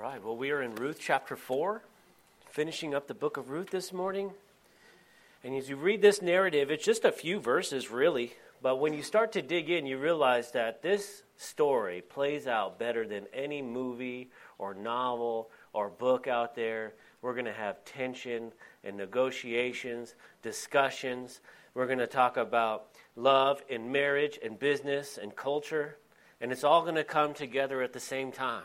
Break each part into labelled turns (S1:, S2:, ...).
S1: right, well, we are in Ruth chapter 4, finishing up the book of Ruth this morning. And as you read this narrative, it's just a few verses, really. But when you start to dig in, you realize that this story plays out better than any movie or novel or book out there. We're going to have tension and negotiations, discussions. We're going to talk about love and marriage and business and culture. And it's all going to come together at the same time.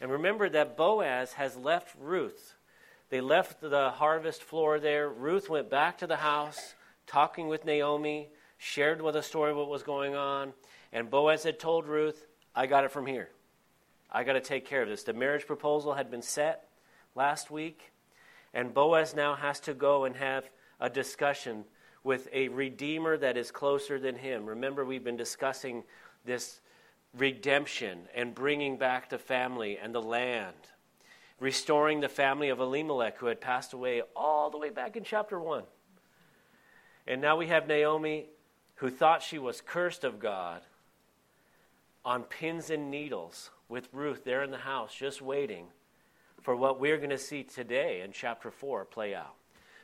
S1: And remember that Boaz has left Ruth. They left the harvest floor there. Ruth went back to the house, talking with Naomi, shared with a story what was going on. And Boaz had told Ruth, I got it from here. I got to take care of this. The marriage proposal had been set last week, and Boaz now has to go and have a discussion with a redeemer that is closer than him. Remember, we've been discussing this redemption and bringing back the family and the land, restoring the family of Elimelech who had passed away all the way back in chapter 1. And now we have Naomi who thought she was cursed of God on pins and needles with Ruth there in the house, just waiting for what we're going to see today in chapter 4 play out.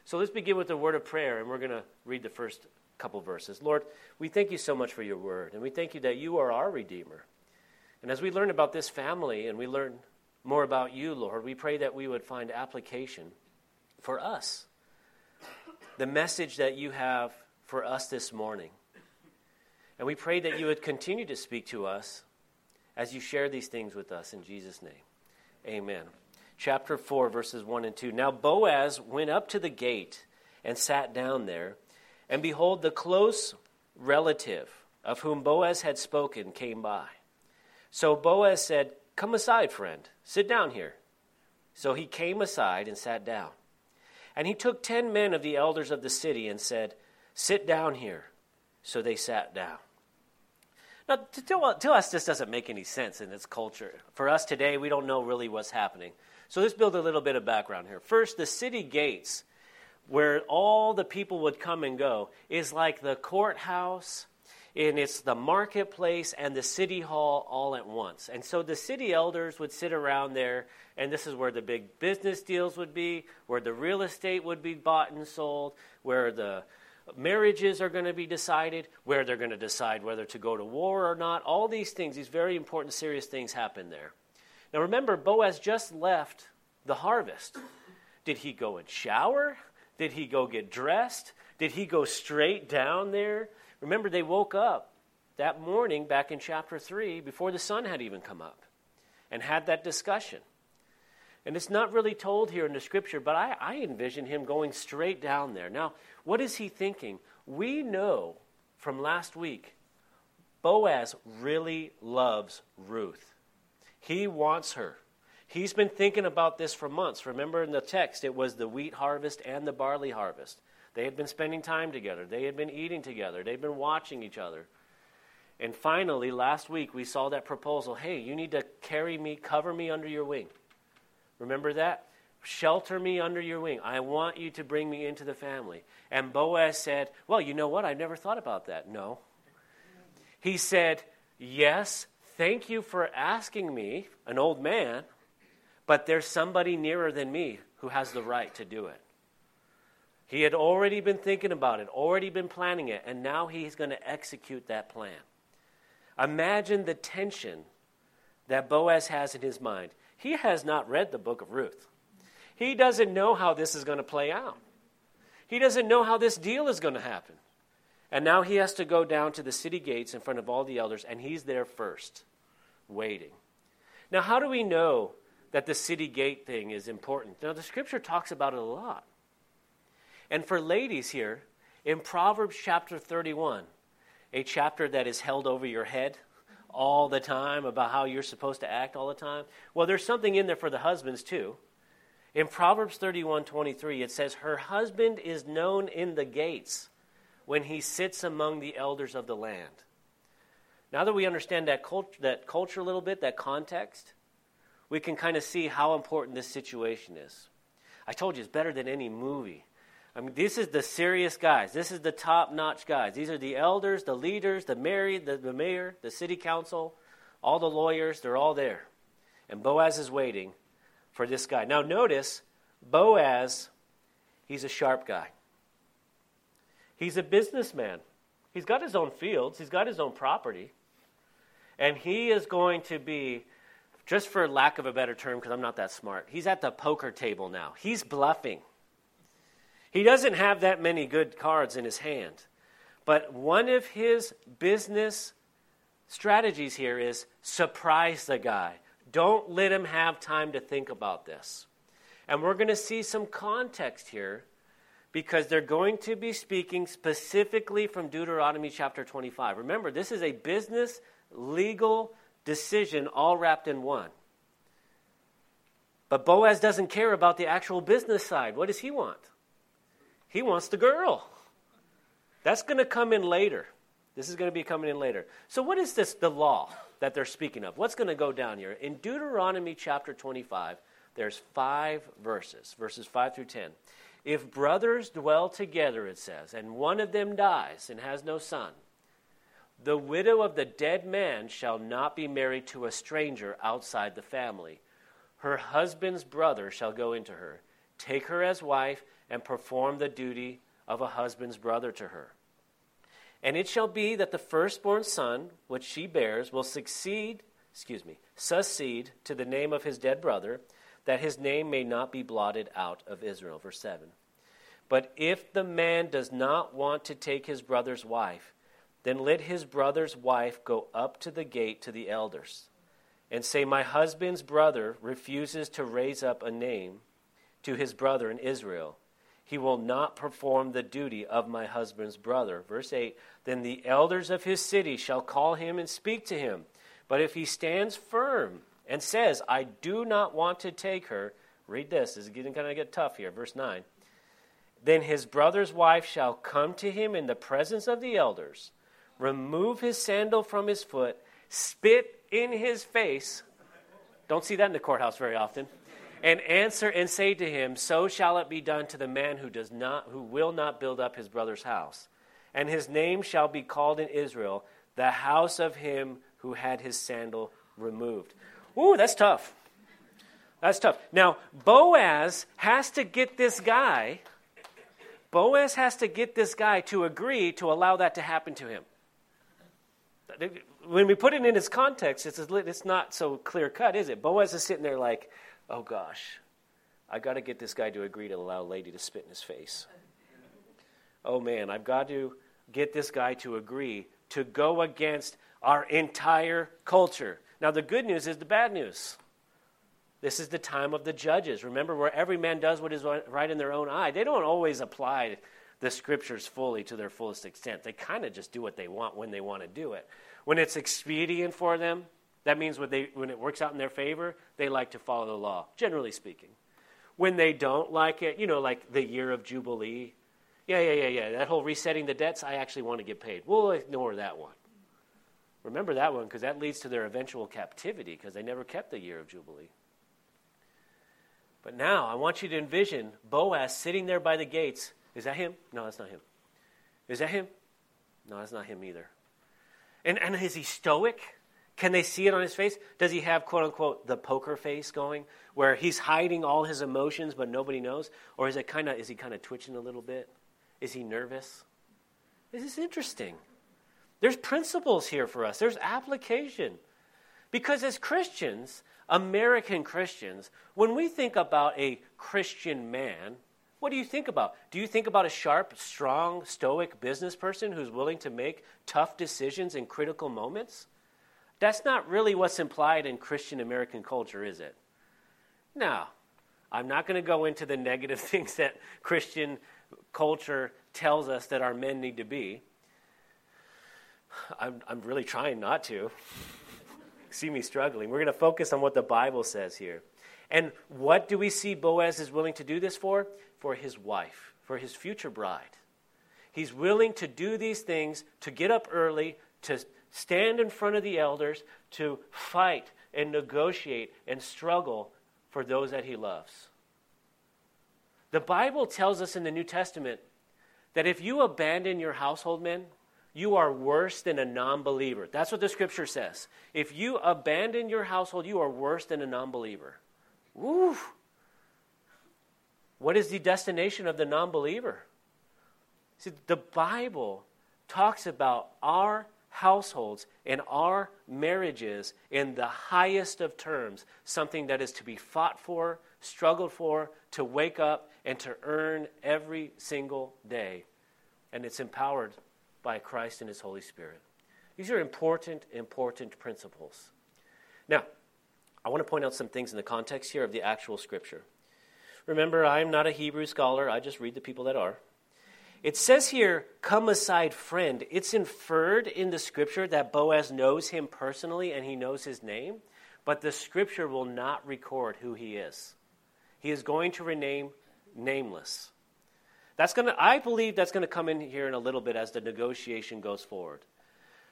S1: So let's begin with the word of prayer, and we're going to read the first couple verses. Lord, we thank you so much for your word, and we thank you that you are our Redeemer. And as we learn about this family and we learn more about you, Lord, we pray that we would find application for us. The message that you have for us this morning. And we pray that you would continue to speak to us as you share these things with us in Jesus' name. Amen. Chapter 4, verses 1 and 2. Now Boaz went up to the gate and sat down there. And behold, the close relative of whom Boaz had spoken came by. So Boaz said, Come aside, friend, sit down here. So he came aside and sat down. And he took ten men of the elders of the city and said, Sit down here. So they sat down. Now, to, to, us, this doesn't make any sense in this culture. For us today, we don't know really what's happening. So let's build a little bit of background here. First, the city gates where all the people would come and go is like the courthouse and it's the marketplace and the city hall all at once. And so the city elders would sit around there, and this is where the big business deals would be, where the real estate would be bought and sold, where the marriages are going to be decided, where they're going to decide whether to go to war or not. All these things, these very important, serious things happen there. Now remember, Boaz just left the harvest. Did he go and shower? Did he go get dressed? Did he go straight down there? Remember, they woke up that morning back in chapter 3 before the sun had even come up and had that discussion. And it's not really told here in the scripture, but I, I envision him going straight down there. Now, what is he thinking? We know from last week, Boaz really loves Ruth. He wants her. He's been thinking about this for months. Remember in the text, it was the wheat harvest and the barley harvest. They had been spending time together, they had been eating together, they'd been watching each other. And finally, last week, we saw that proposal hey, you need to carry me, cover me under your wing. Remember that? Shelter me under your wing. I want you to bring me into the family. And Boaz said, Well, you know what? I've never thought about that. No. He said, Yes, thank you for asking me, an old man, but there's somebody nearer than me who has the right to do it. He had already been thinking about it, already been planning it, and now he's going to execute that plan. Imagine the tension that Boaz has in his mind. He has not read the book of Ruth. He doesn't know how this is going to play out. He doesn't know how this deal is going to happen. And now he has to go down to the city gates in front of all the elders, and he's there first, waiting. Now, how do we know that the city gate thing is important. Now, the scripture talks about it a lot. And for ladies here, in Proverbs chapter 31, a chapter that is held over your head all the time about how you're supposed to act all the time, well, there's something in there for the husbands too. In Proverbs 31 23, it says, Her husband is known in the gates when he sits among the elders of the land. Now that we understand that, cult- that culture a little bit, that context, we can kind of see how important this situation is. I told you it's better than any movie. I mean, this is the serious guys. This is the top notch guys. These are the elders, the leaders, the married, the, the mayor, the city council, all the lawyers. They're all there. And Boaz is waiting for this guy. Now, notice Boaz, he's a sharp guy. He's a businessman. He's got his own fields, he's got his own property. And he is going to be, just for lack of a better term, because I'm not that smart, he's at the poker table now. He's bluffing. He doesn't have that many good cards in his hand. But one of his business strategies here is surprise the guy. Don't let him have time to think about this. And we're going to see some context here because they're going to be speaking specifically from Deuteronomy chapter 25. Remember, this is a business legal decision all wrapped in one. But Boaz doesn't care about the actual business side. What does he want? He wants the girl. That's going to come in later. This is going to be coming in later. So, what is this, the law that they're speaking of? What's going to go down here? In Deuteronomy chapter 25, there's five verses, verses 5 through 10. If brothers dwell together, it says, and one of them dies and has no son, the widow of the dead man shall not be married to a stranger outside the family. Her husband's brother shall go into her, take her as wife, and perform the duty of a husband's brother to her. And it shall be that the firstborn son, which she bears, will succeed, excuse me, succeed to the name of his dead brother, that his name may not be blotted out of Israel. Verse 7. But if the man does not want to take his brother's wife, then let his brother's wife go up to the gate to the elders and say, My husband's brother refuses to raise up a name to his brother in Israel. He will not perform the duty of my husband's brother. Verse 8 Then the elders of his city shall call him and speak to him. But if he stands firm and says, I do not want to take her, read this, this is getting kind of get tough here. Verse 9 Then his brother's wife shall come to him in the presence of the elders remove his sandal from his foot, spit in his face. Don't see that in the courthouse very often. And answer and say to him, So shall it be done to the man who does not who will not build up his brother's house. And his name shall be called in Israel, the house of him who had his sandal removed. Ooh, that's tough. That's tough. Now, Boaz has to get this guy, Boaz has to get this guy to agree to allow that to happen to him when we put it in its context, it's, it's not so clear cut, is it? Boaz is sitting there like, oh gosh, I got to get this guy to agree to allow a lady to spit in his face. Oh man, I've got to get this guy to agree to go against our entire culture. Now, the good news is the bad news. This is the time of the judges. Remember, where every man does what is right in their own eye. They don't always apply the scriptures fully to their fullest extent. They kind of just do what they want when they want to do it. When it's expedient for them, that means when, they, when it works out in their favor, they like to follow the law, generally speaking. When they don't like it, you know, like the year of Jubilee, yeah, yeah, yeah, yeah, that whole resetting the debts, I actually want to get paid. We'll ignore that one. Remember that one because that leads to their eventual captivity because they never kept the year of Jubilee. But now I want you to envision Boaz sitting there by the gates is that him? No, that's not him. Is that him? No, that's not him either. And, and is he stoic? Can they see it on his face? Does he have, quote unquote, the poker face going, where he's hiding all his emotions but nobody knows? Or is, it kinda, is he kind of twitching a little bit? Is he nervous? This is interesting. There's principles here for us, there's application. Because as Christians, American Christians, when we think about a Christian man, what do you think about? Do you think about a sharp, strong, stoic business person who's willing to make tough decisions in critical moments? That's not really what's implied in Christian American culture, is it? Now, I'm not going to go into the negative things that Christian culture tells us that our men need to be. I'm, I'm really trying not to. See me struggling. We're going to focus on what the Bible says here. And what do we see Boaz is willing to do this for? For his wife, for his future bride. He's willing to do these things, to get up early, to stand in front of the elders, to fight and negotiate and struggle for those that he loves. The Bible tells us in the New Testament that if you abandon your household men, you are worse than a non believer. That's what the scripture says. If you abandon your household, you are worse than a non believer. Woo! What is the destination of the non believer? See, the Bible talks about our households and our marriages in the highest of terms, something that is to be fought for, struggled for, to wake up and to earn every single day. And it's empowered by Christ and His Holy Spirit. These are important, important principles. Now, I want to point out some things in the context here of the actual scripture. Remember, I'm not a Hebrew scholar, I just read the people that are. It says here, come aside, friend. It's inferred in the scripture that Boaz knows him personally and he knows his name, but the scripture will not record who he is. He is going to rename nameless. That's going to, I believe that's going to come in here in a little bit as the negotiation goes forward.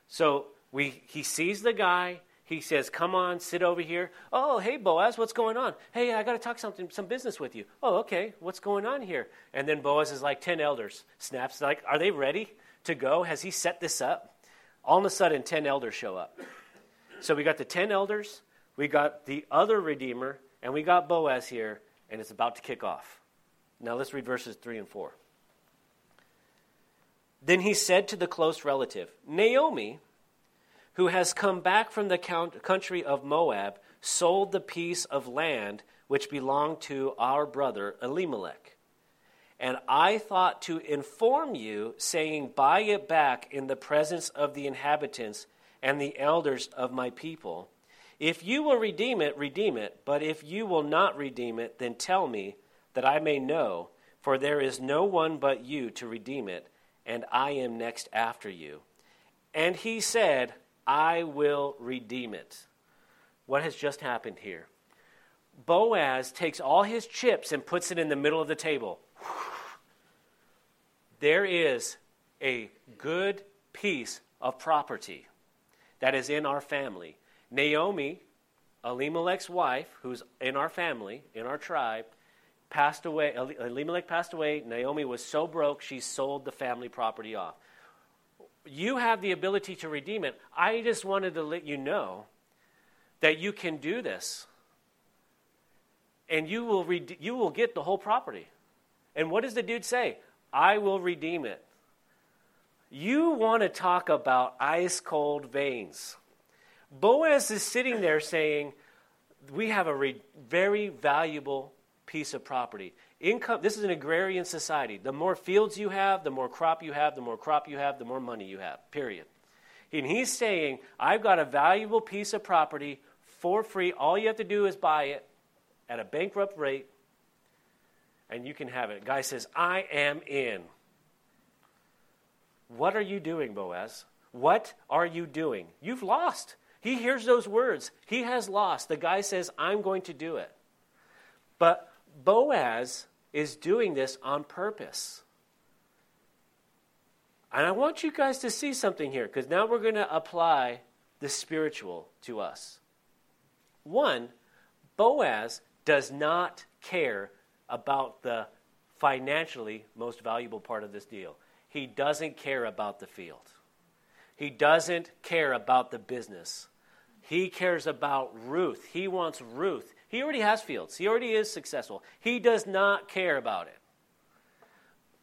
S1: So we, he sees the guy, he says, Come on, sit over here. Oh, hey, Boaz, what's going on? Hey, I got to talk something, some business with you. Oh, okay, what's going on here? And then Boaz is like 10 elders, snaps, like, Are they ready to go? Has he set this up? All of a sudden, 10 elders show up. So we got the 10 elders, we got the other Redeemer, and we got Boaz here, and it's about to kick off. Now let's read verses 3 and 4. Then he said to the close relative, Naomi, who has come back from the country of Moab, sold the piece of land which belonged to our brother Elimelech. And I thought to inform you, saying, Buy it back in the presence of the inhabitants and the elders of my people. If you will redeem it, redeem it. But if you will not redeem it, then tell me, that I may know, for there is no one but you to redeem it, and I am next after you. And he said, I will redeem it. What has just happened here? Boaz takes all his chips and puts it in the middle of the table. There is a good piece of property that is in our family. Naomi, Elimelech's wife, who's in our family, in our tribe, passed away. Elimelech passed away. Naomi was so broke, she sold the family property off you have the ability to redeem it. I just wanted to let you know that you can do this. And you will, rede- you will get the whole property. And what does the dude say? I will redeem it. You want to talk about ice cold veins. Boaz is sitting there saying, We have a re- very valuable piece of property. Income, this is an agrarian society. The more fields you have, the more crop you have, the more crop you have, the more money you have, period. And he's saying, I've got a valuable piece of property for free. All you have to do is buy it at a bankrupt rate, and you can have it. Guy says, I am in. What are you doing, Boaz? What are you doing? You've lost. He hears those words. He has lost. The guy says, I'm going to do it. But Boaz is doing this on purpose. And I want you guys to see something here because now we're going to apply the spiritual to us. One, Boaz does not care about the financially most valuable part of this deal. He doesn't care about the field. He doesn't care about the business. He cares about Ruth. He wants Ruth. He already has fields, he already is successful. He does not care about it.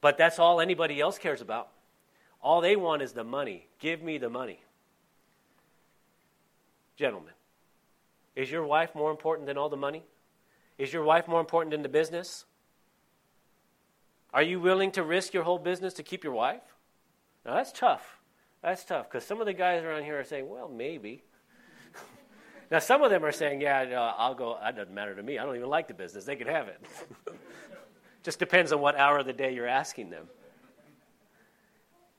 S1: But that's all anybody else cares about. All they want is the money. Give me the money. Gentlemen, is your wife more important than all the money? Is your wife more important than the business? Are you willing to risk your whole business to keep your wife? Now that's tough. That's tough because some of the guys around here are saying, well, maybe. Now, some of them are saying, yeah, no, I'll go, that doesn't matter to me. I don't even like the business. They can have it. Just depends on what hour of the day you're asking them.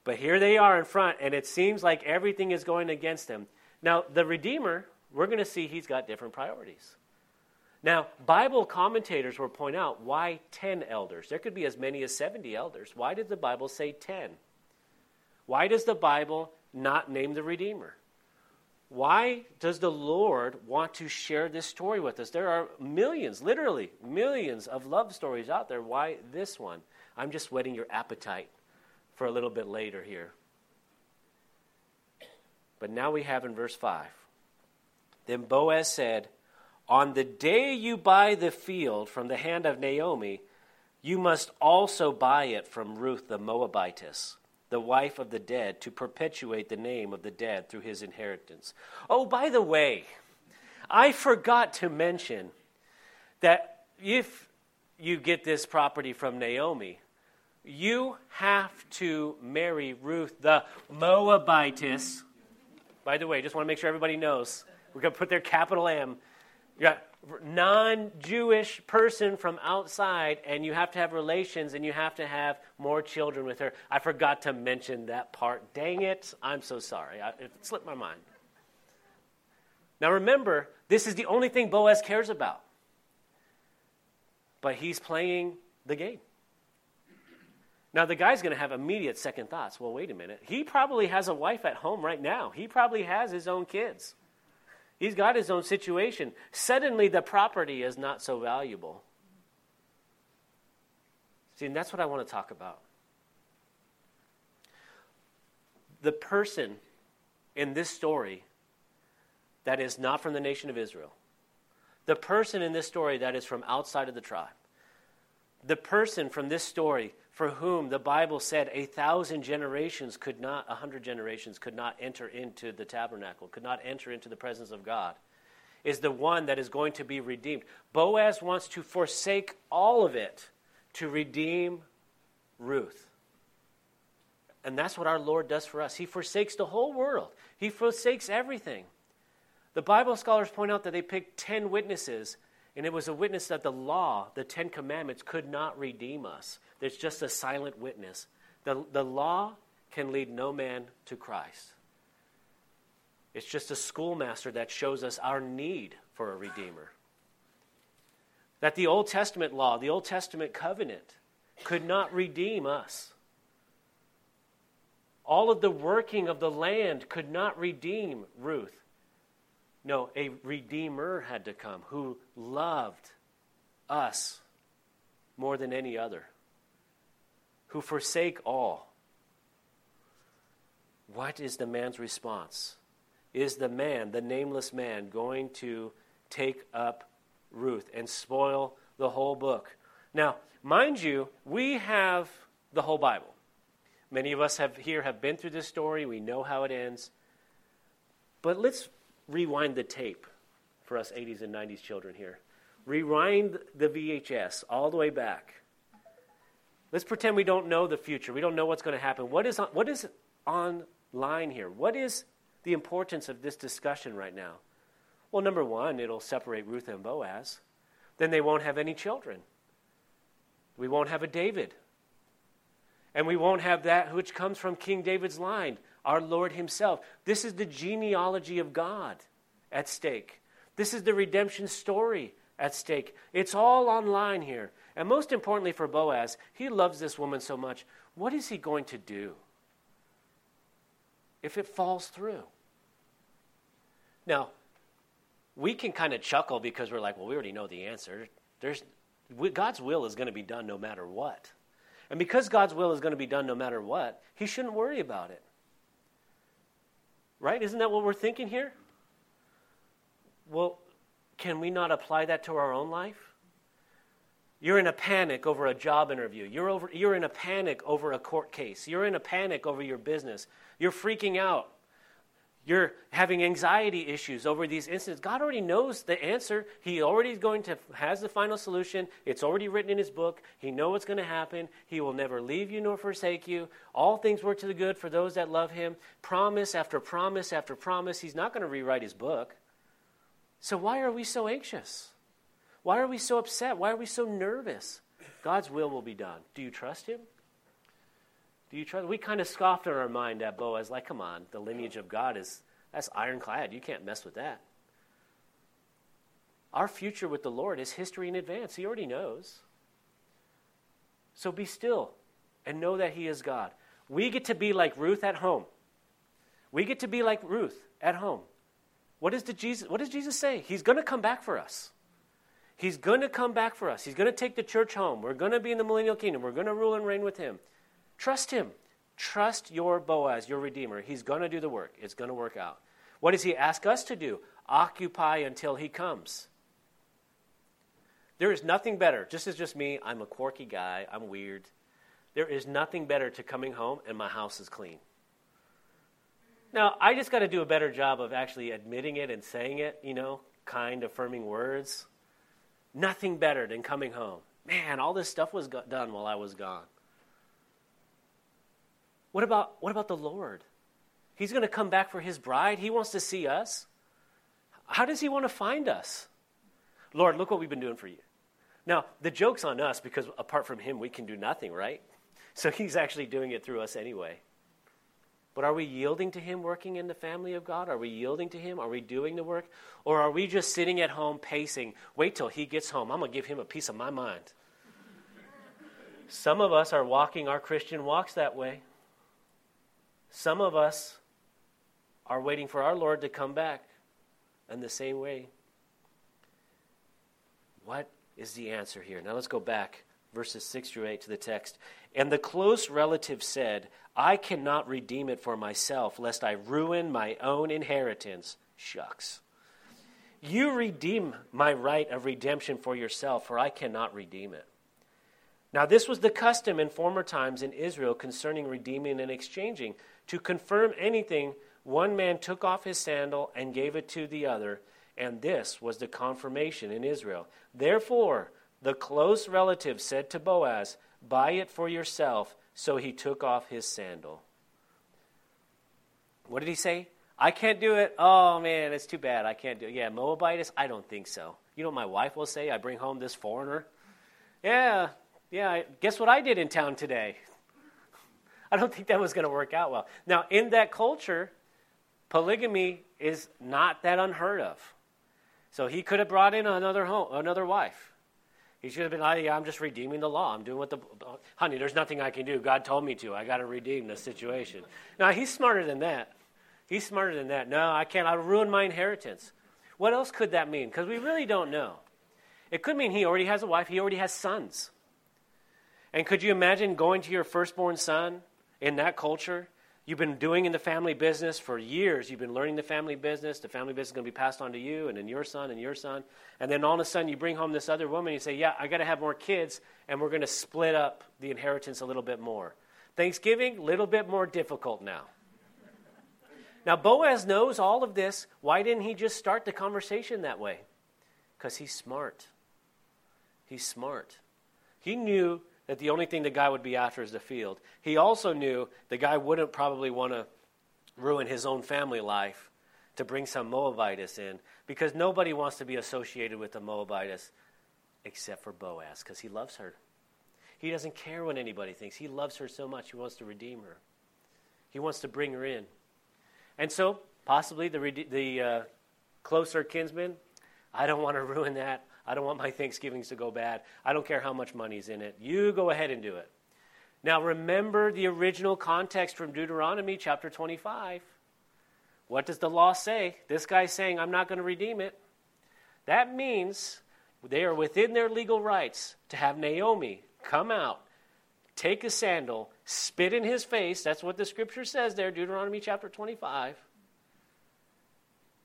S1: But here they are in front, and it seems like everything is going against them. Now, the Redeemer, we're going to see he's got different priorities. Now, Bible commentators will point out why 10 elders? There could be as many as 70 elders. Why did the Bible say 10? Why does the Bible not name the Redeemer? Why does the Lord want to share this story with us? There are millions, literally millions of love stories out there. Why this one? I'm just whetting your appetite for a little bit later here. But now we have in verse 5 Then Boaz said, On the day you buy the field from the hand of Naomi, you must also buy it from Ruth the Moabitess, the wife of the dead, to perpetuate the name of the dead through his inheritance. Oh, by the way, I forgot to mention that if you get this property from Naomi, you have to marry Ruth the Moabitess. By the way, just want to make sure everybody knows. We're going to put their capital M. Got non Jewish person from outside, and you have to have relations and you have to have more children with her. I forgot to mention that part. Dang it. I'm so sorry. I, it slipped my mind. Now remember, this is the only thing Boaz cares about. But he's playing the game. Now, the guy's going to have immediate second thoughts. Well, wait a minute. He probably has a wife at home right now, he probably has his own kids. He's got his own situation. Suddenly, the property is not so valuable. See, and that's what I want to talk about. The person in this story that is not from the nation of Israel, the person in this story that is from outside of the tribe, the person from this story for whom the Bible said a thousand generations could not, a hundred generations could not enter into the tabernacle, could not enter into the presence of God, is the one that is going to be redeemed. Boaz wants to forsake all of it to redeem Ruth. And that's what our Lord does for us. He forsakes the whole world, He forsakes everything. The Bible scholars point out that they picked 10 witnesses and it was a witness that the law, the Ten Commandments, could not redeem us. There's just a silent witness. The, the law can lead no man to Christ. It's just a schoolmaster that shows us our need for a Redeemer. That the Old Testament law, the Old Testament covenant, could not redeem us. All of the working of the land could not redeem Ruth. No, a redeemer had to come who loved us more than any other, who forsake all. What is the man's response? Is the man, the nameless man, going to take up Ruth and spoil the whole book? Now, mind you, we have the whole Bible. Many of us have here have been through this story. We know how it ends. But let's rewind the tape for us 80s and 90s children here. Rewind the VHS all the way back. Let's pretend we don't know the future. We don't know what's going to happen. What is on, what is on line here? What is the importance of this discussion right now? Well, number one, it'll separate Ruth and Boaz. Then they won't have any children. We won't have a David. And we won't have that which comes from King David's line our Lord Himself. This is the genealogy of God at stake. This is the redemption story at stake. It's all online here. And most importantly for Boaz, he loves this woman so much. What is he going to do if it falls through? Now, we can kind of chuckle because we're like, well, we already know the answer. There's, God's will is going to be done no matter what. And because God's will is going to be done no matter what, he shouldn't worry about it. Right? Isn't that what we're thinking here? Well, can we not apply that to our own life? You're in a panic over a job interview. You're, over, you're in a panic over a court case. You're in a panic over your business. You're freaking out you're having anxiety issues over these incidents, God already knows the answer. He already is going to has the final solution. It's already written in his book. He knows what's going to happen. He will never leave you nor forsake you. All things work to the good for those that love him. Promise after promise after promise. He's not going to rewrite his book. So why are we so anxious? Why are we so upset? Why are we so nervous? God's will will be done. Do you trust him? Do you trust? We kind of scoffed in our mind at Boaz, like, come on, the lineage of God is that's ironclad. You can't mess with that. Our future with the Lord is history in advance. He already knows. So be still and know that He is God. We get to be like Ruth at home. We get to be like Ruth at home. What, is the Jesus, what does Jesus say? He's going to come back for us. He's going to come back for us. He's going to take the church home. We're going to be in the millennial kingdom. We're going to rule and reign with Him. Trust Him. Trust your Boaz, your Redeemer. He's going to do the work, it's going to work out. What does He ask us to do? Occupy until He comes. There is nothing better. Just as just me, I'm a quirky guy, I'm weird. There is nothing better to coming home and my house is clean. Now, I just got to do a better job of actually admitting it and saying it, you know, kind, affirming words. Nothing better than coming home. Man, all this stuff was go- done while I was gone. What about, what about the Lord? He's going to come back for his bride. He wants to see us. How does he want to find us? Lord, look what we've been doing for you. Now, the joke's on us because apart from him, we can do nothing, right? So he's actually doing it through us anyway. But are we yielding to Him working in the family of God? Are we yielding to Him? Are we doing the work? Or are we just sitting at home pacing? Wait till He gets home. I'm going to give Him a piece of my mind. Some of us are walking our Christian walks that way. Some of us are waiting for our Lord to come back in the same way. What is the answer here? Now let's go back, verses 6 through 8 to the text. And the close relative said, I cannot redeem it for myself, lest I ruin my own inheritance. Shucks. You redeem my right of redemption for yourself, for I cannot redeem it. Now, this was the custom in former times in Israel concerning redeeming and exchanging. To confirm anything, one man took off his sandal and gave it to the other, and this was the confirmation in Israel. Therefore, the close relative said to Boaz, Buy it for yourself so he took off his sandal. What did he say? I can't do it. Oh man, it's too bad. I can't do it. Yeah, Moabites? I don't think so. You know what my wife will say? I bring home this foreigner. Yeah, yeah. Guess what I did in town today? I don't think that was going to work out well. Now, in that culture, polygamy is not that unheard of. So he could have brought in another home, another wife. He should have been, oh, yeah, I'm just redeeming the law. I'm doing what the, honey, there's nothing I can do. God told me to. I got to redeem the situation. Now, he's smarter than that. He's smarter than that. No, I can't. I'll ruin my inheritance. What else could that mean? Because we really don't know. It could mean he already has a wife, he already has sons. And could you imagine going to your firstborn son in that culture you've been doing in the family business for years. You've been learning the family business. The family business is going to be passed on to you and then your son and your son. And then all of a sudden you bring home this other woman and you say, Yeah, I got to have more kids, and we're going to split up the inheritance a little bit more. Thanksgiving, a little bit more difficult now. Now, Boaz knows all of this. Why didn't he just start the conversation that way? Because he's smart. He's smart. He knew that the only thing the guy would be after is the field. He also knew the guy wouldn't probably want to ruin his own family life to bring some Moabitess in because nobody wants to be associated with the Moabitess except for Boaz because he loves her. He doesn't care what anybody thinks. He loves her so much, he wants to redeem her. He wants to bring her in. And so, possibly the, the uh, closer kinsman, I don't want to ruin that. I don't want my Thanksgivings to go bad. I don't care how much money's in it. You go ahead and do it. Now, remember the original context from Deuteronomy chapter 25. What does the law say? This guy's saying, I'm not going to redeem it. That means they are within their legal rights to have Naomi come out, take a sandal, spit in his face. That's what the scripture says there, Deuteronomy chapter 25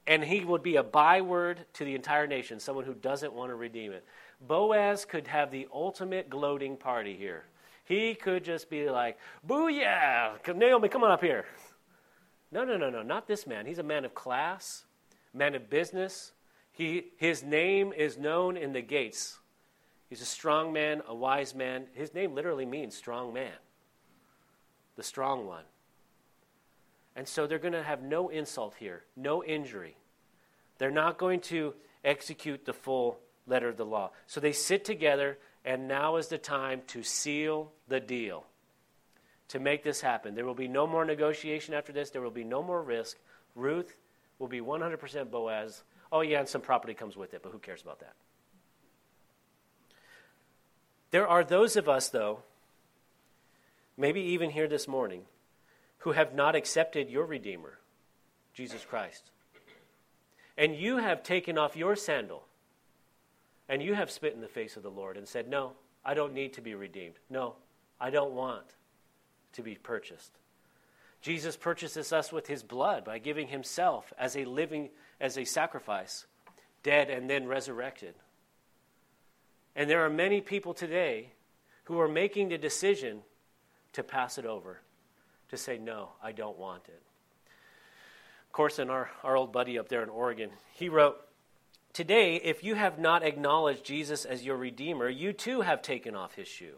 S1: and he would be a byword to the entire nation, someone who doesn't want to redeem it. Boaz could have the ultimate gloating party here. He could just be like, Booyah! Naomi, come on up here. No, no, no, no, not this man. He's a man of class, man of business. He, his name is known in the gates. He's a strong man, a wise man. His name literally means strong man, the strong one. And so they're going to have no insult here, no injury. They're not going to execute the full letter of the law. So they sit together, and now is the time to seal the deal, to make this happen. There will be no more negotiation after this, there will be no more risk. Ruth will be 100% Boaz. Oh, yeah, and some property comes with it, but who cares about that? There are those of us, though, maybe even here this morning, who have not accepted your Redeemer, Jesus Christ. And you have taken off your sandal and you have spit in the face of the Lord and said, No, I don't need to be redeemed. No, I don't want to be purchased. Jesus purchases us with his blood by giving himself as a living, as a sacrifice, dead and then resurrected. And there are many people today who are making the decision to pass it over, to say, no, I don't want it. Courson, our, our old buddy up there in Oregon, he wrote, Today, if you have not acknowledged Jesus as your Redeemer, you too have taken off his shoe.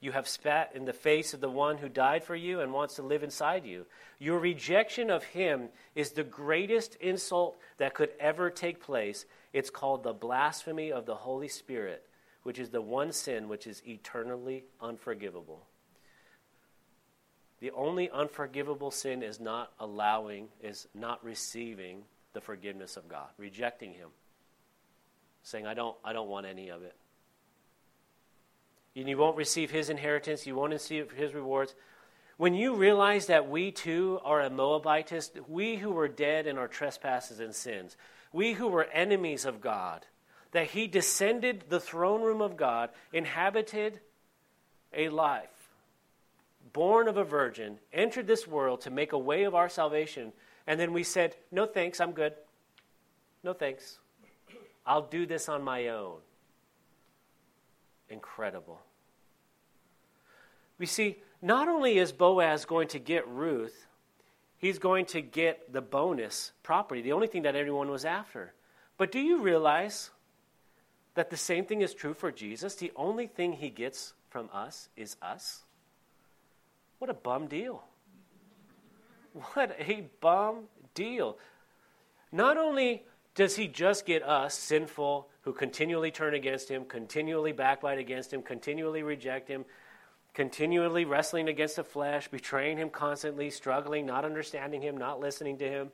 S1: You have spat in the face of the one who died for you and wants to live inside you. Your rejection of him is the greatest insult that could ever take place. It's called the blasphemy of the Holy Spirit, which is the one sin which is eternally unforgivable. The only unforgivable sin is not allowing, is not receiving the forgiveness of God, rejecting him saying, I don't, I don't want any of it. And you won't receive his inheritance, you won't receive his rewards. When you realize that we too are a Moabitess, we who were dead in our trespasses and sins, we who were enemies of God, that he descended the throne room of God, inhabited a life, born of a virgin, entered this world to make a way of our salvation, and then we said, No thanks, I'm good. No thanks. I'll do this on my own. Incredible. We see, not only is Boaz going to get Ruth, he's going to get the bonus property, the only thing that everyone was after. But do you realize that the same thing is true for Jesus? The only thing he gets from us is us? What a bum deal. What a bum deal. Not only does he just get us, sinful, who continually turn against him, continually backbite against him, continually reject him, continually wrestling against the flesh, betraying him constantly, struggling, not understanding him, not listening to him?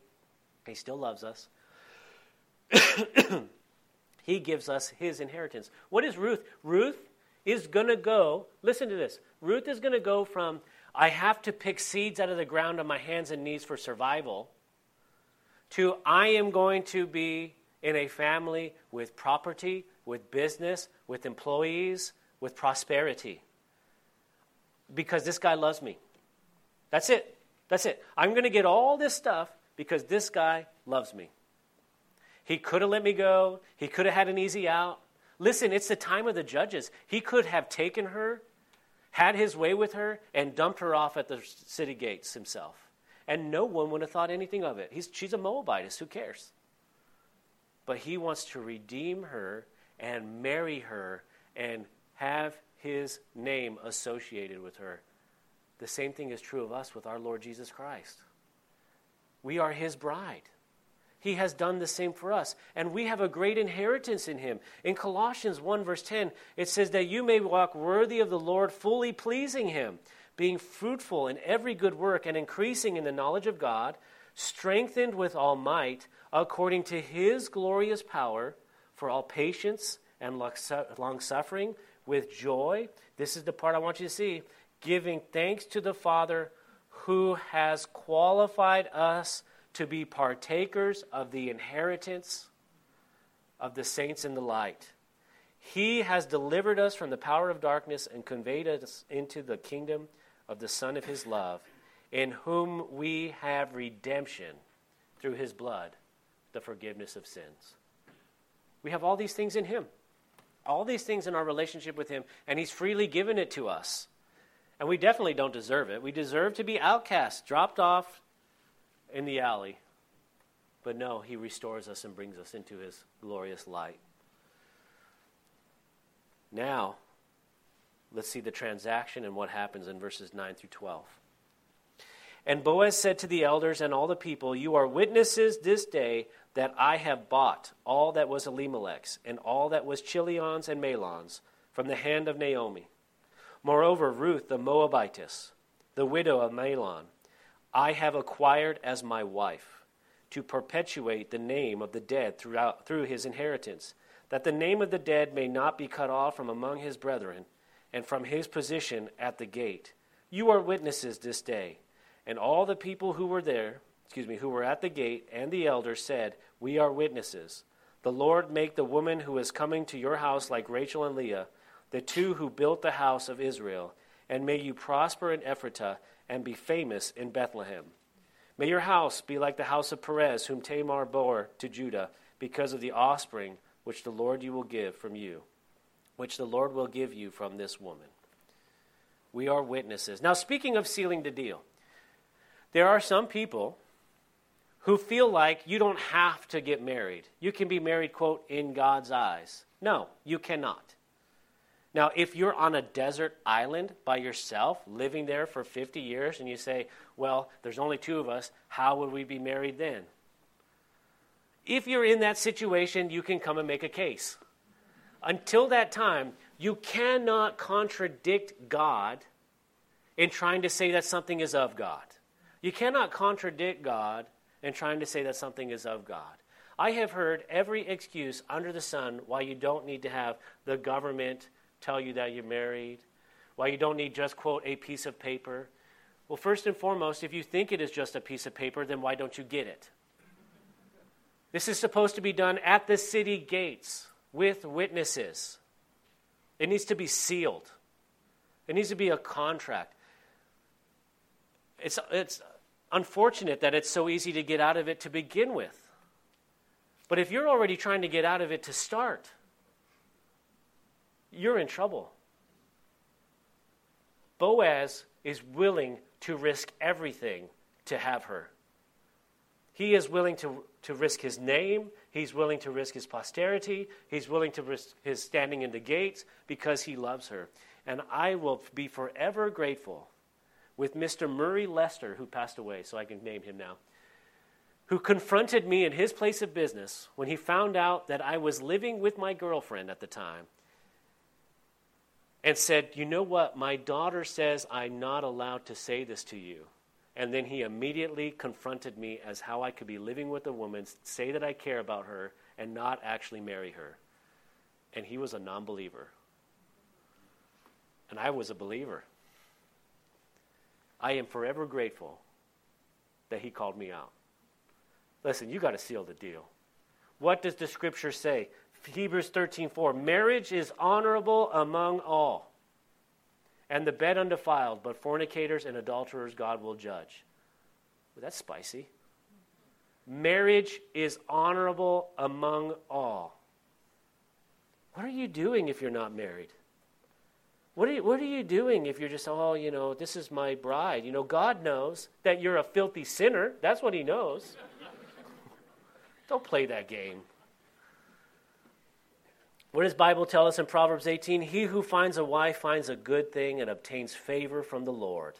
S1: He still loves us. he gives us his inheritance. What is Ruth? Ruth is going to go, listen to this. Ruth is going to go from, I have to pick seeds out of the ground on my hands and knees for survival to I am going to be in a family with property, with business, with employees, with prosperity. Because this guy loves me. That's it. That's it. I'm going to get all this stuff because this guy loves me. He could have let me go, he could have had an easy out. Listen, it's the time of the judges. He could have taken her, had his way with her, and dumped her off at the city gates himself and no one would have thought anything of it. He's, she's a Moabitess. Who cares? But he wants to redeem her and marry her and have his name associated with her. The same thing is true of us with our Lord Jesus Christ. We are his bride. He has done the same for us, and we have a great inheritance in him. In Colossians 1, verse 10, it says that you may walk worthy of the Lord, fully pleasing him being fruitful in every good work and increasing in the knowledge of God, strengthened with all might, according to his glorious power, for all patience and long suffering with joy. This is the part I want you to see giving thanks to the Father who has qualified us to be partakers of the inheritance of the saints in the light. He has delivered us from the power of darkness and conveyed us into the kingdom of the Son of His love, in whom we have redemption through His blood, the forgiveness of sins. We have all these things in Him, all these things in our relationship with Him, and He's freely given it to us. And we definitely don't deserve it. We deserve to be outcast, dropped off in the alley. But no, He restores us and brings us into His glorious light. Now, Let's see the transaction and what happens in verses 9 through 12. And Boaz said to the elders and all the people, You are witnesses this day that I have bought all that was Elimelech's and all that was Chilion's and Mahlon's from the hand of Naomi. Moreover, Ruth the Moabitess, the widow of Mahlon, I have acquired as my wife to perpetuate the name of the dead throughout, through his inheritance, that the name of the dead may not be cut off from among his brethren and from his position at the gate. You are witnesses this day. And all the people who were there, excuse me, who were at the gate and the elders said, We are witnesses. The Lord make the woman who is coming to your house like Rachel and Leah, the two who built the house of Israel, and may you prosper in Ephrathah and be famous in Bethlehem. May your house be like the house of Perez, whom Tamar bore to Judah, because of the offspring which the Lord you will give from you. which the Lord will give you from this woman. We are witnesses. Now, speaking of sealing the deal, there are some people who feel like you don't have to get married. You can be married, quote, in God's eyes. No, you cannot. Now, if you're on a desert island by yourself, living there for 50 years, and you say, well, there's only two of us, how would we be married then? If you're in that situation, you can come and make a case. Until that time, you cannot contradict God in trying to say that something is of God. You cannot contradict God in trying to say that something is of God. I have heard every excuse under the sun why you don't need to have the government tell you that you're married, why you don't need just, quote, a piece of paper. Well, first and foremost, if you think it is just a piece of paper, then why don't you get it? This is supposed to be done at the city gates with witnesses. It needs to be sealed. It needs to be a contract. It's, it's unfortunate that it's so easy to get out of it to begin with. But if you're already trying to get out of it to start, you're in trouble. Boaz is willing to risk everything to have her. He is willing to, to risk his name. He's willing to risk his posterity. He's willing to risk his standing in the gates because he loves her. And I will be forever grateful with Mr. Murray Lester, who passed away, so I can name him now, who confronted me in his place of business when he found out that I was living with my girlfriend at the time and said, You know what? My daughter says I'm not allowed to say this to you. And then he immediately confronted me as how I could be living with a woman, say that I care about her, and not actually marry her. And he was a non believer. And I was a believer. I am forever grateful that he called me out. Listen, you got to seal the deal. What does the scripture say? Hebrews 13:4 Marriage is honorable among all, and the bed undefiled, but fornicators and adulterers God will judge. Well, that's spicy. Marriage is honorable among all. What are you doing if you're not married? What are, you, what are you doing if you're just, oh, you know, this is my bride? You know, God knows that you're a filthy sinner. That's what He knows. Don't play that game. What does Bible tell us in Proverbs 18? He who finds a wife finds a good thing and obtains favor from the Lord.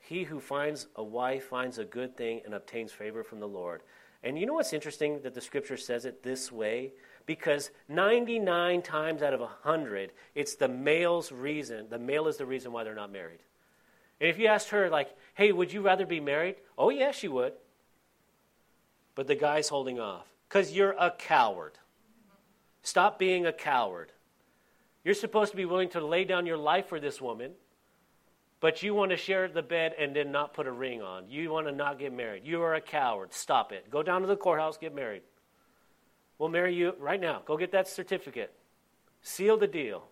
S1: He who finds a wife finds a good thing and obtains favor from the Lord. And you know what's interesting that the scripture says it this way? Because 99 times out of 100, it's the male's reason. The male is the reason why they're not married. And if you asked her, like, hey, would you rather be married? Oh, yeah, she would. But the guy's holding off because you're a coward. Stop being a coward. You're supposed to be willing to lay down your life for this woman, but you want to share the bed and then not put a ring on. You want to not get married. You are a coward. Stop it. Go down to the courthouse, get married. We'll marry you right now. Go get that certificate. Seal the deal.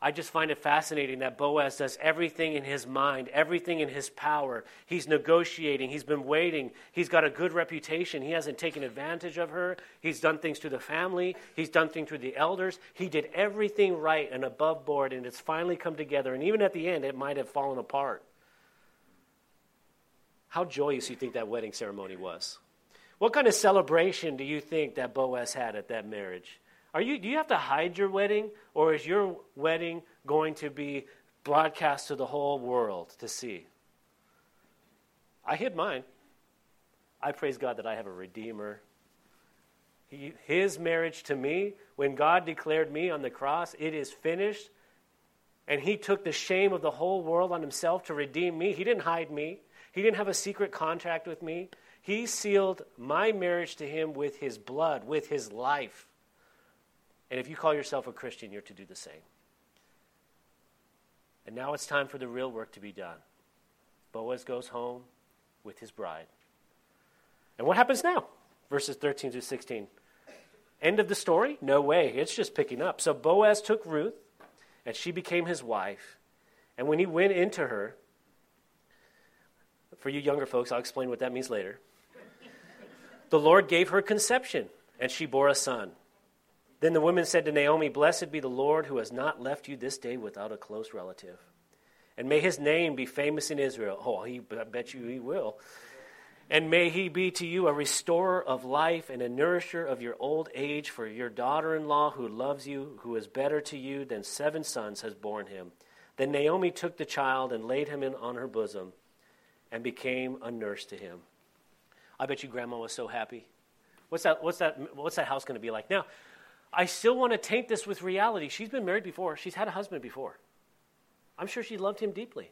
S1: I just find it fascinating that Boaz does everything in his mind, everything in his power. He's negotiating, he's been waiting, he's got a good reputation. He hasn't taken advantage of her. He's done things to the family, he's done things to the elders. He did everything right and above board, and it's finally come together. And even at the end, it might have fallen apart. How joyous do you think that wedding ceremony was? What kind of celebration do you think that Boaz had at that marriage? Are you, do you have to hide your wedding, or is your wedding going to be broadcast to the whole world to see? I hid mine. I praise God that I have a Redeemer. He, his marriage to me, when God declared me on the cross, it is finished, and He took the shame of the whole world on Himself to redeem me. He didn't hide me, He didn't have a secret contract with me. He sealed my marriage to Him with His blood, with His life. And if you call yourself a Christian, you're to do the same. And now it's time for the real work to be done. Boaz goes home with his bride. And what happens now? Verses 13 to 16. End of the story? No way. It's just picking up. So Boaz took Ruth, and she became his wife. And when he went into her, for you younger folks, I'll explain what that means later. the Lord gave her conception, and she bore a son. Then the women said to Naomi, Blessed be the Lord who has not left you this day without a close relative. And may his name be famous in Israel. Oh, he, I bet you he will. And may he be to you a restorer of life and a nourisher of your old age, for your daughter in law, who loves you, who is better to you than seven sons, has borne him. Then Naomi took the child and laid him in, on her bosom and became a nurse to him. I bet you grandma was so happy. What's that, what's that, what's that house going to be like? Now, I still want to taint this with reality. She's been married before, she's had a husband before. I'm sure she loved him deeply.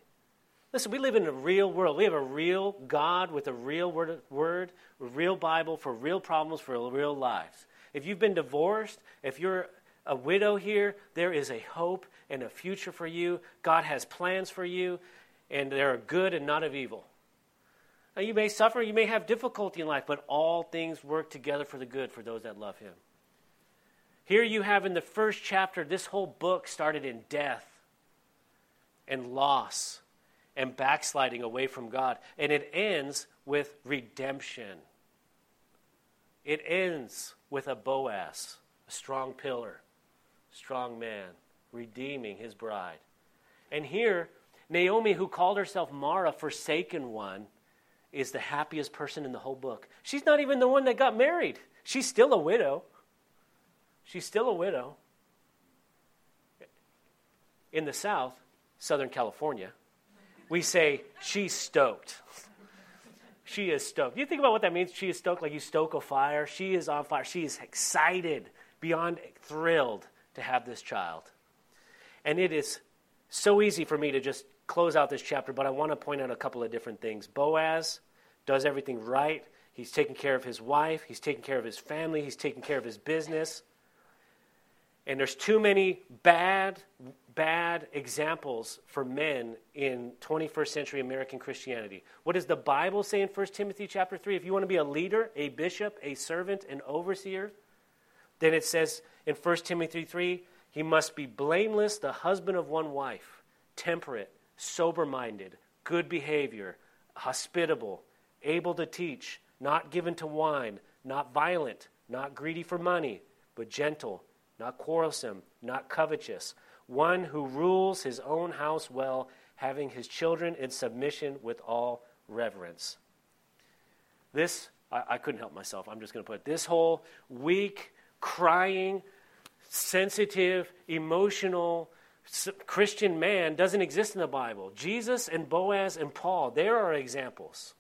S1: Listen, we live in a real world. We have a real God with a real word, word a real Bible for real problems, for real lives. If you've been divorced, if you're a widow here, there is a hope and a future for you. God has plans for you, and they are good and not of evil. Now, you may suffer, you may have difficulty in life, but all things work together for the good for those that love Him. Here you have in the first chapter, this whole book started in death and loss and backsliding away from God, and it ends with redemption. It ends with a Boaz, a strong pillar, strong man, redeeming his bride. And here, Naomi, who called herself Mara, forsaken one, is the happiest person in the whole book. She's not even the one that got married. She's still a widow. She's still a widow. In the South, Southern California, we say, she's stoked. she is stoked. You think about what that means? She is stoked, like you stoke a fire. She is on fire. She is excited, beyond thrilled to have this child. And it is so easy for me to just close out this chapter, but I want to point out a couple of different things. Boaz does everything right. He's taking care of his wife, he's taking care of his family, he's taking care of his business. And there's too many bad, bad examples for men in 21st century American Christianity. What does the Bible say in 1 Timothy chapter 3? If you want to be a leader, a bishop, a servant, an overseer, then it says in 1 Timothy 3 he must be blameless, the husband of one wife, temperate, sober minded, good behavior, hospitable, able to teach, not given to wine, not violent, not greedy for money, but gentle, not quarrelsome, not covetous, one who rules his own house well, having his children in submission with all reverence. This, I, I couldn't help myself. I'm just going to put it. This whole weak, crying, sensitive, emotional Christian man doesn't exist in the Bible. Jesus and Boaz and Paul, there are examples.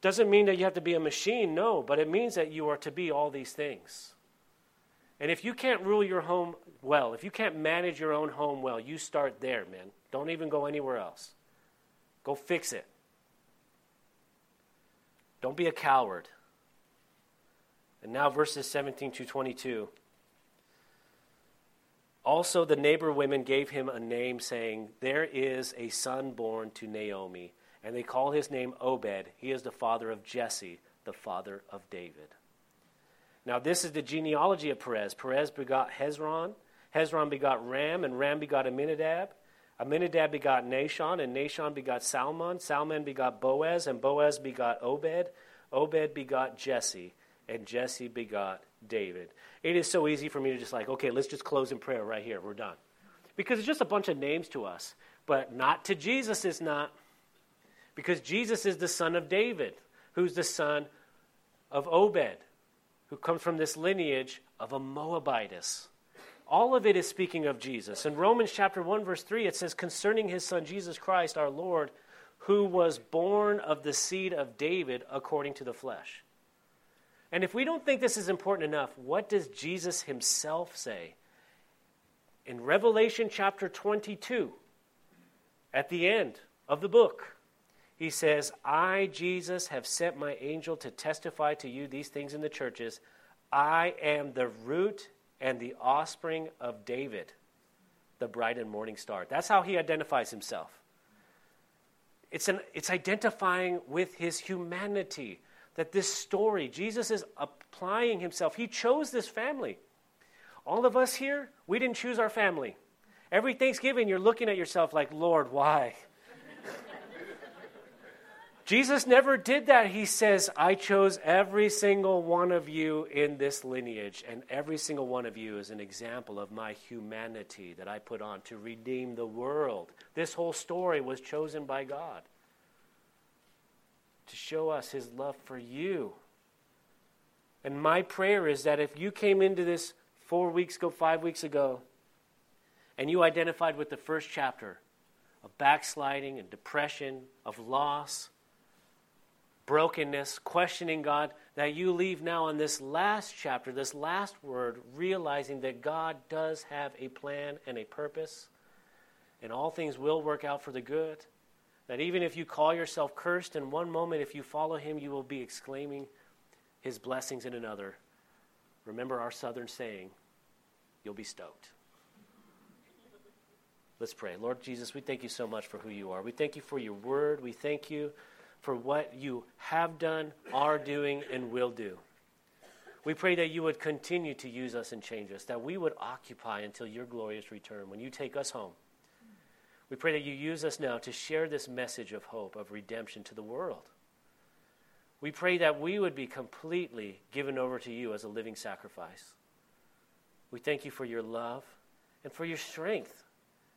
S1: Doesn't mean that you have to be a machine, no, but it means that you are to be all these things. And if you can't rule your home well, if you can't manage your own home well, you start there, man. Don't even go anywhere else. Go fix it. Don't be a coward. And now, verses 17 to 22. Also, the neighbor women gave him a name, saying, There is a son born to Naomi. And they call his name Obed. He is the father of Jesse, the father of David. Now, this is the genealogy of Perez. Perez begot Hezron. Hezron begot Ram, and Ram begot Amminadab. Amminadab begot Nahshon, and Nahshon begot Salmon. Salmon begot Boaz, and Boaz begot Obed. Obed begot Jesse, and Jesse begot David. It is so easy for me to just like, okay, let's just close in prayer right here. We're done. Because it's just a bunch of names to us. But not to Jesus, it's not. Because Jesus is the son of David, who's the son of Obed, who comes from this lineage of a Moabitess. All of it is speaking of Jesus. In Romans chapter 1 verse 3 it says concerning his son Jesus Christ our Lord who was born of the seed of David according to the flesh. And if we don't think this is important enough, what does Jesus himself say? In Revelation chapter 22, at the end of the book, he says, I, Jesus, have sent my angel to testify to you these things in the churches. I am the root and the offspring of David, the bright and morning star. That's how he identifies himself. It's, an, it's identifying with his humanity that this story, Jesus is applying himself. He chose this family. All of us here, we didn't choose our family. Every Thanksgiving, you're looking at yourself like, Lord, why? Jesus never did that. He says, I chose every single one of you in this lineage, and every single one of you is an example of my humanity that I put on to redeem the world. This whole story was chosen by God to show us his love for you. And my prayer is that if you came into this four weeks ago, five weeks ago, and you identified with the first chapter of backsliding and depression, of loss, brokenness, questioning God, that you leave now on this last chapter, this last word, realizing that God does have a plan and a purpose, and all things will work out for the good. That even if you call yourself cursed in one moment, if you follow Him, you will be exclaiming His blessings in another. Remember our southern saying, you'll be stoked. Let's pray. Lord Jesus, we thank you so much for who you are. We thank you for your word. We thank you for what you have done, are doing, and will do. We pray that you would continue to use us and change us, that we would occupy until your glorious return when you take us home. We pray that you use us now to share this message of hope, of redemption to the world. We pray that we would be completely given over to you as a living sacrifice. We thank you for your love and for your strength,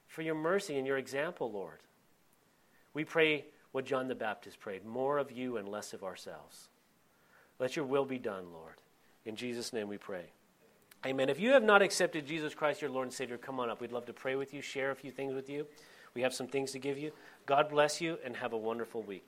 S1: for your mercy and your example, Lord. We pray what John the Baptist prayed more of you and less of ourselves. Let your will be done, Lord. In Jesus' name we pray. Amen. If you have not accepted Jesus Christ, your Lord and Savior, come on up. We'd love to pray with you, share a few things with you. We have some things to give you. God bless you, and have a wonderful week.